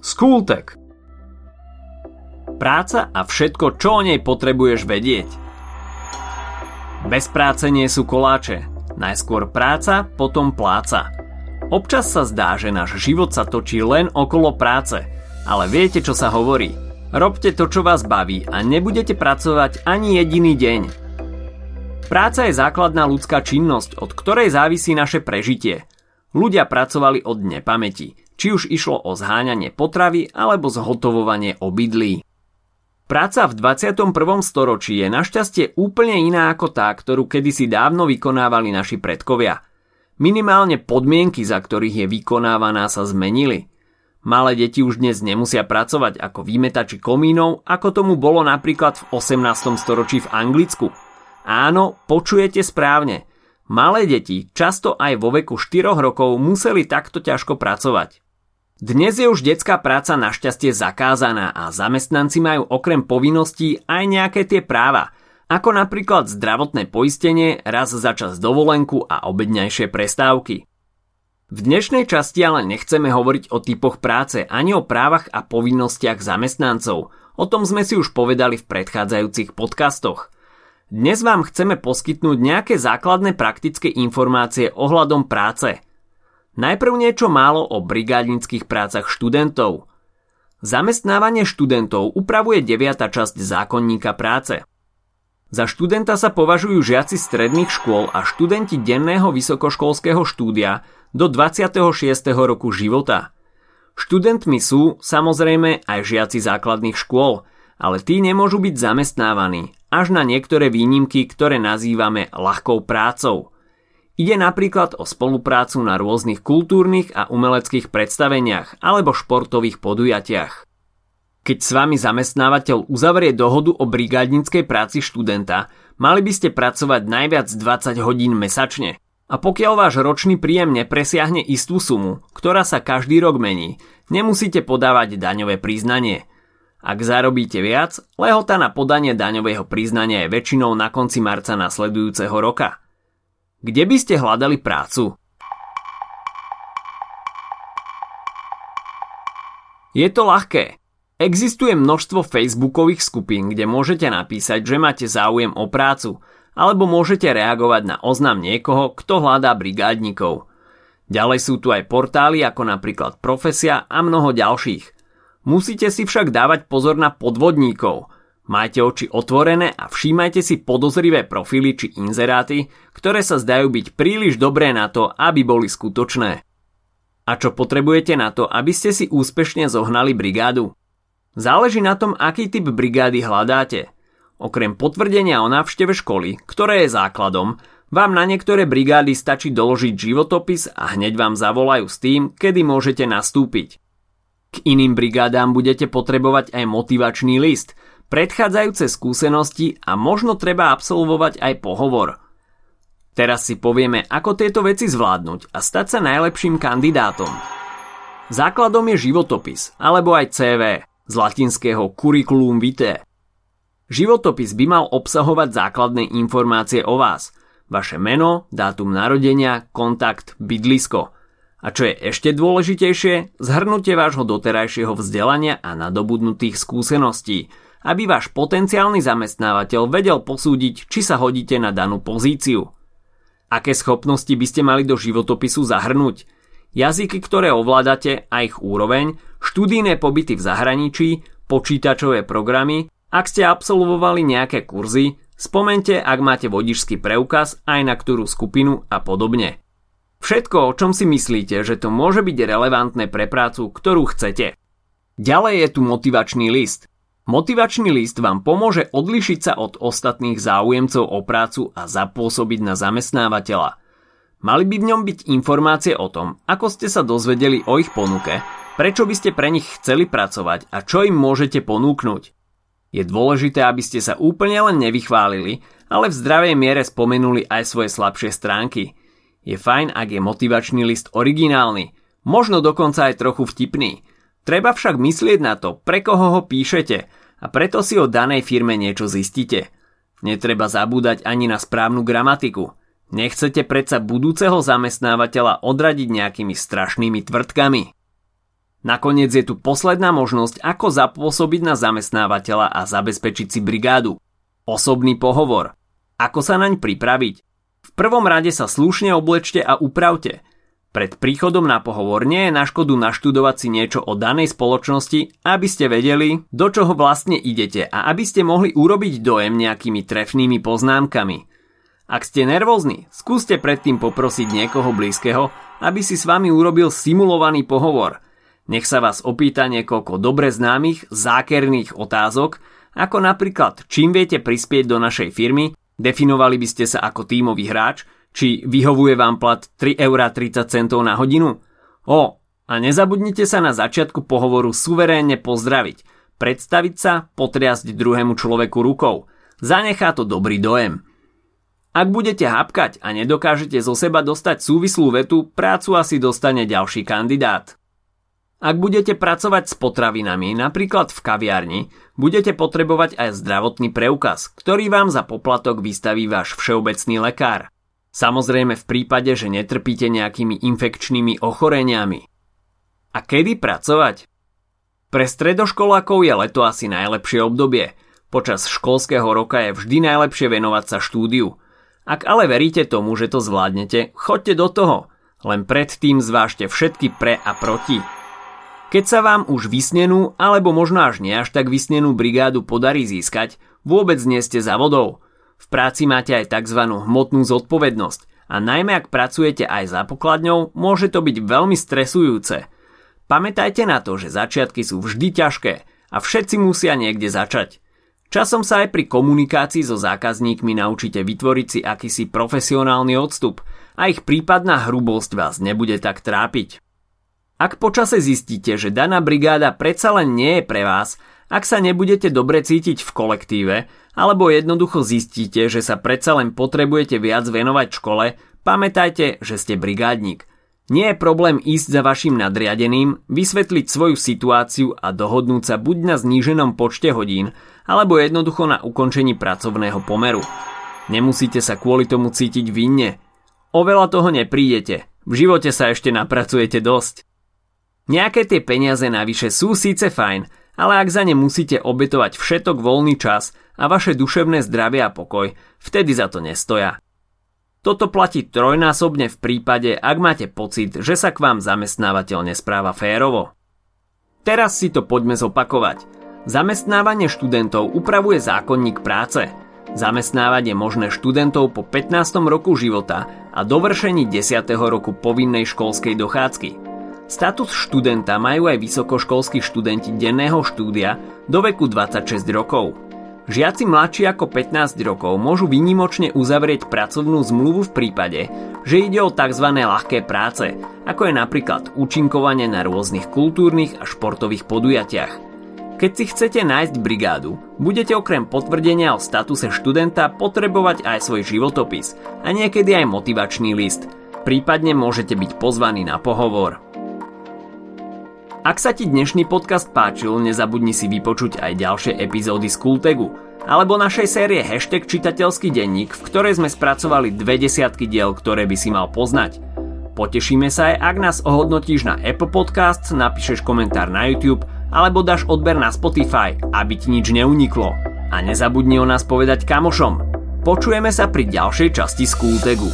Skultek Práca a všetko, čo o nej potrebuješ vedieť. Bez práce nie sú koláče. Najskôr práca, potom pláca. Občas sa zdá, že náš život sa točí len okolo práce. Ale viete, čo sa hovorí. Robte to, čo vás baví a nebudete pracovať ani jediný deň. Práca je základná ľudská činnosť, od ktorej závisí naše prežitie. Ľudia pracovali od nepamäti, či už išlo o zháňanie potravy alebo zhotovovanie obydlí. Práca v 21. storočí je našťastie úplne iná ako tá, ktorú kedysi dávno vykonávali naši predkovia. Minimálne podmienky, za ktorých je vykonávaná, sa zmenili. Malé deti už dnes nemusia pracovať ako výmetači komínov, ako tomu bolo napríklad v 18. storočí v Anglicku. Áno, počujete správne. Malé deti, často aj vo veku 4 rokov, museli takto ťažko pracovať. Dnes je už detská práca našťastie zakázaná a zamestnanci majú okrem povinností aj nejaké tie práva, ako napríklad zdravotné poistenie, raz za čas dovolenku a obedňajšie prestávky. V dnešnej časti ale nechceme hovoriť o typoch práce ani o právach a povinnostiach zamestnancov. O tom sme si už povedali v predchádzajúcich podcastoch. Dnes vám chceme poskytnúť nejaké základné praktické informácie ohľadom práce – Najprv niečo málo o brigádnických prácach študentov. Zamestnávanie študentov upravuje 9. časť zákonníka práce. Za študenta sa považujú žiaci stredných škôl a študenti denného vysokoškolského štúdia do 26. roku života. Študentmi sú samozrejme aj žiaci základných škôl, ale tí nemôžu byť zamestnávaní, až na niektoré výnimky, ktoré nazývame ľahkou prácou – Ide napríklad o spoluprácu na rôznych kultúrnych a umeleckých predstaveniach alebo športových podujatiach. Keď s vami zamestnávateľ uzavrie dohodu o brigádnickej práci študenta, mali by ste pracovať najviac 20 hodín mesačne. A pokiaľ váš ročný príjem nepresiahne istú sumu, ktorá sa každý rok mení, nemusíte podávať daňové priznanie. Ak zarobíte viac, lehota na podanie daňového priznania je väčšinou na konci marca nasledujúceho roka. Kde by ste hľadali prácu? Je to ľahké. Existuje množstvo facebookových skupín, kde môžete napísať, že máte záujem o prácu, alebo môžete reagovať na oznam niekoho, kto hľadá brigádnikov. Ďalej sú tu aj portály ako napríklad Profesia a mnoho ďalších. Musíte si však dávať pozor na podvodníkov – Majte oči otvorené a všímajte si podozrivé profily či inzeráty, ktoré sa zdajú byť príliš dobré na to, aby boli skutočné. A čo potrebujete na to, aby ste si úspešne zohnali brigádu? Záleží na tom, aký typ brigády hľadáte. Okrem potvrdenia o návšteve školy, ktoré je základom, vám na niektoré brigády stačí doložiť životopis a hneď vám zavolajú s tým, kedy môžete nastúpiť. K iným brigádám budete potrebovať aj motivačný list – predchádzajúce skúsenosti a možno treba absolvovať aj pohovor. Teraz si povieme, ako tieto veci zvládnuť a stať sa najlepším kandidátom. Základom je životopis, alebo aj CV, z latinského curriculum vitae. Životopis by mal obsahovať základné informácie o vás, vaše meno, dátum narodenia, kontakt, bydlisko. A čo je ešte dôležitejšie, zhrnutie vášho doterajšieho vzdelania a nadobudnutých skúseností – aby váš potenciálny zamestnávateľ vedel posúdiť, či sa hodíte na danú pozíciu. Aké schopnosti by ste mali do životopisu zahrnúť? Jazyky, ktoré ovládate a ich úroveň, študijné pobyty v zahraničí, počítačové programy, ak ste absolvovali nejaké kurzy, spomente, ak máte vodičský preukaz, aj na ktorú skupinu a podobne. Všetko, o čom si myslíte, že to môže byť relevantné pre prácu, ktorú chcete. Ďalej je tu motivačný list. Motivačný list vám pomôže odlišiť sa od ostatných záujemcov o prácu a zapôsobiť na zamestnávateľa. Mali by v ňom byť informácie o tom, ako ste sa dozvedeli o ich ponuke, prečo by ste pre nich chceli pracovať a čo im môžete ponúknuť. Je dôležité, aby ste sa úplne len nevychválili, ale v zdravej miere spomenuli aj svoje slabšie stránky. Je fajn, ak je motivačný list originálny, možno dokonca aj trochu vtipný. Treba však myslieť na to, pre koho ho píšete a preto si o danej firme niečo zistíte. Netreba zabúdať ani na správnu gramatiku. Nechcete predsa budúceho zamestnávateľa odradiť nejakými strašnými tvrdkami. Nakoniec je tu posledná možnosť, ako zapôsobiť na zamestnávateľa a zabezpečiť si brigádu. Osobný pohovor. Ako sa naň pripraviť? V prvom rade sa slušne oblečte a upravte. Pred príchodom na pohovor nie je na škodu naštudovať si niečo o danej spoločnosti, aby ste vedeli, do čoho vlastne idete a aby ste mohli urobiť dojem nejakými trefnými poznámkami. Ak ste nervózni, skúste predtým poprosiť niekoho blízkeho, aby si s vami urobil simulovaný pohovor. Nech sa vás opýta niekoľko dobre známych, zákerných otázok, ako napríklad, čím viete prispieť do našej firmy, definovali by ste sa ako tímový hráč, či vyhovuje vám plat 3,30 eur na hodinu? O, a nezabudnite sa na začiatku pohovoru suverénne pozdraviť, predstaviť sa, potriasť druhému človeku rukou. Zanechá to dobrý dojem. Ak budete hapkať a nedokážete zo seba dostať súvislú vetu, prácu asi dostane ďalší kandidát. Ak budete pracovať s potravinami, napríklad v kaviarni, budete potrebovať aj zdravotný preukaz, ktorý vám za poplatok vystaví váš všeobecný lekár. Samozrejme v prípade, že netrpíte nejakými infekčnými ochoreniami. A kedy pracovať? Pre stredoškolákov je leto asi najlepšie obdobie. Počas školského roka je vždy najlepšie venovať sa štúdiu. Ak ale veríte tomu, že to zvládnete, choďte do toho. Len predtým zvážte všetky pre a proti. Keď sa vám už vysnenú, alebo možno až nie až tak vysnenú brigádu podarí získať, vôbec nie ste za vodou. V práci máte aj tzv. hmotnú zodpovednosť a najmä ak pracujete aj za pokladňou, môže to byť veľmi stresujúce. Pamätajte na to, že začiatky sú vždy ťažké a všetci musia niekde začať. Časom sa aj pri komunikácii so zákazníkmi naučíte vytvoriť si akýsi profesionálny odstup a ich prípadná hrubosť vás nebude tak trápiť. Ak počase zistíte, že daná brigáda predsa len nie je pre vás, ak sa nebudete dobre cítiť v kolektíve, alebo jednoducho zistíte, že sa predsa len potrebujete viac venovať škole, pamätajte, že ste brigádnik. Nie je problém ísť za vašim nadriadeným, vysvetliť svoju situáciu a dohodnúť sa buď na zníženom počte hodín, alebo jednoducho na ukončení pracovného pomeru. Nemusíte sa kvôli tomu cítiť vinne. Oveľa toho neprídete. V živote sa ešte napracujete dosť. Nejaké tie peniaze navyše sú síce fajn, ale ak za ne musíte obetovať všetok voľný čas a vaše duševné zdravie a pokoj, vtedy za to nestoja. Toto platí trojnásobne v prípade, ak máte pocit, že sa k vám zamestnávateľ nespráva férovo. Teraz si to poďme zopakovať. Zamestnávanie študentov upravuje zákonník práce. Zamestnávať je možné študentov po 15. roku života a dovršení 10. roku povinnej školskej dochádzky – Status študenta majú aj vysokoškolskí študenti denného štúdia do veku 26 rokov. Žiaci mladší ako 15 rokov môžu výnimočne uzavrieť pracovnú zmluvu v prípade, že ide o tzv. ľahké práce, ako je napríklad účinkovanie na rôznych kultúrnych a športových podujatiach. Keď si chcete nájsť brigádu, budete okrem potvrdenia o statuse študenta potrebovať aj svoj životopis a niekedy aj motivačný list. Prípadne môžete byť pozvaní na pohovor. Ak sa ti dnešný podcast páčil, nezabudni si vypočuť aj ďalšie epizódy z Kultegu alebo našej série Hashtag čitateľský denník, v ktorej sme spracovali dve desiatky diel, ktoré by si mal poznať. Potešíme sa aj, ak nás ohodnotíš na Apple Podcasts, napíšeš komentár na YouTube alebo dáš odber na Spotify, aby ti nič neuniklo. A nezabudni o nás povedať kamošom. Počujeme sa pri ďalšej časti Skultegu.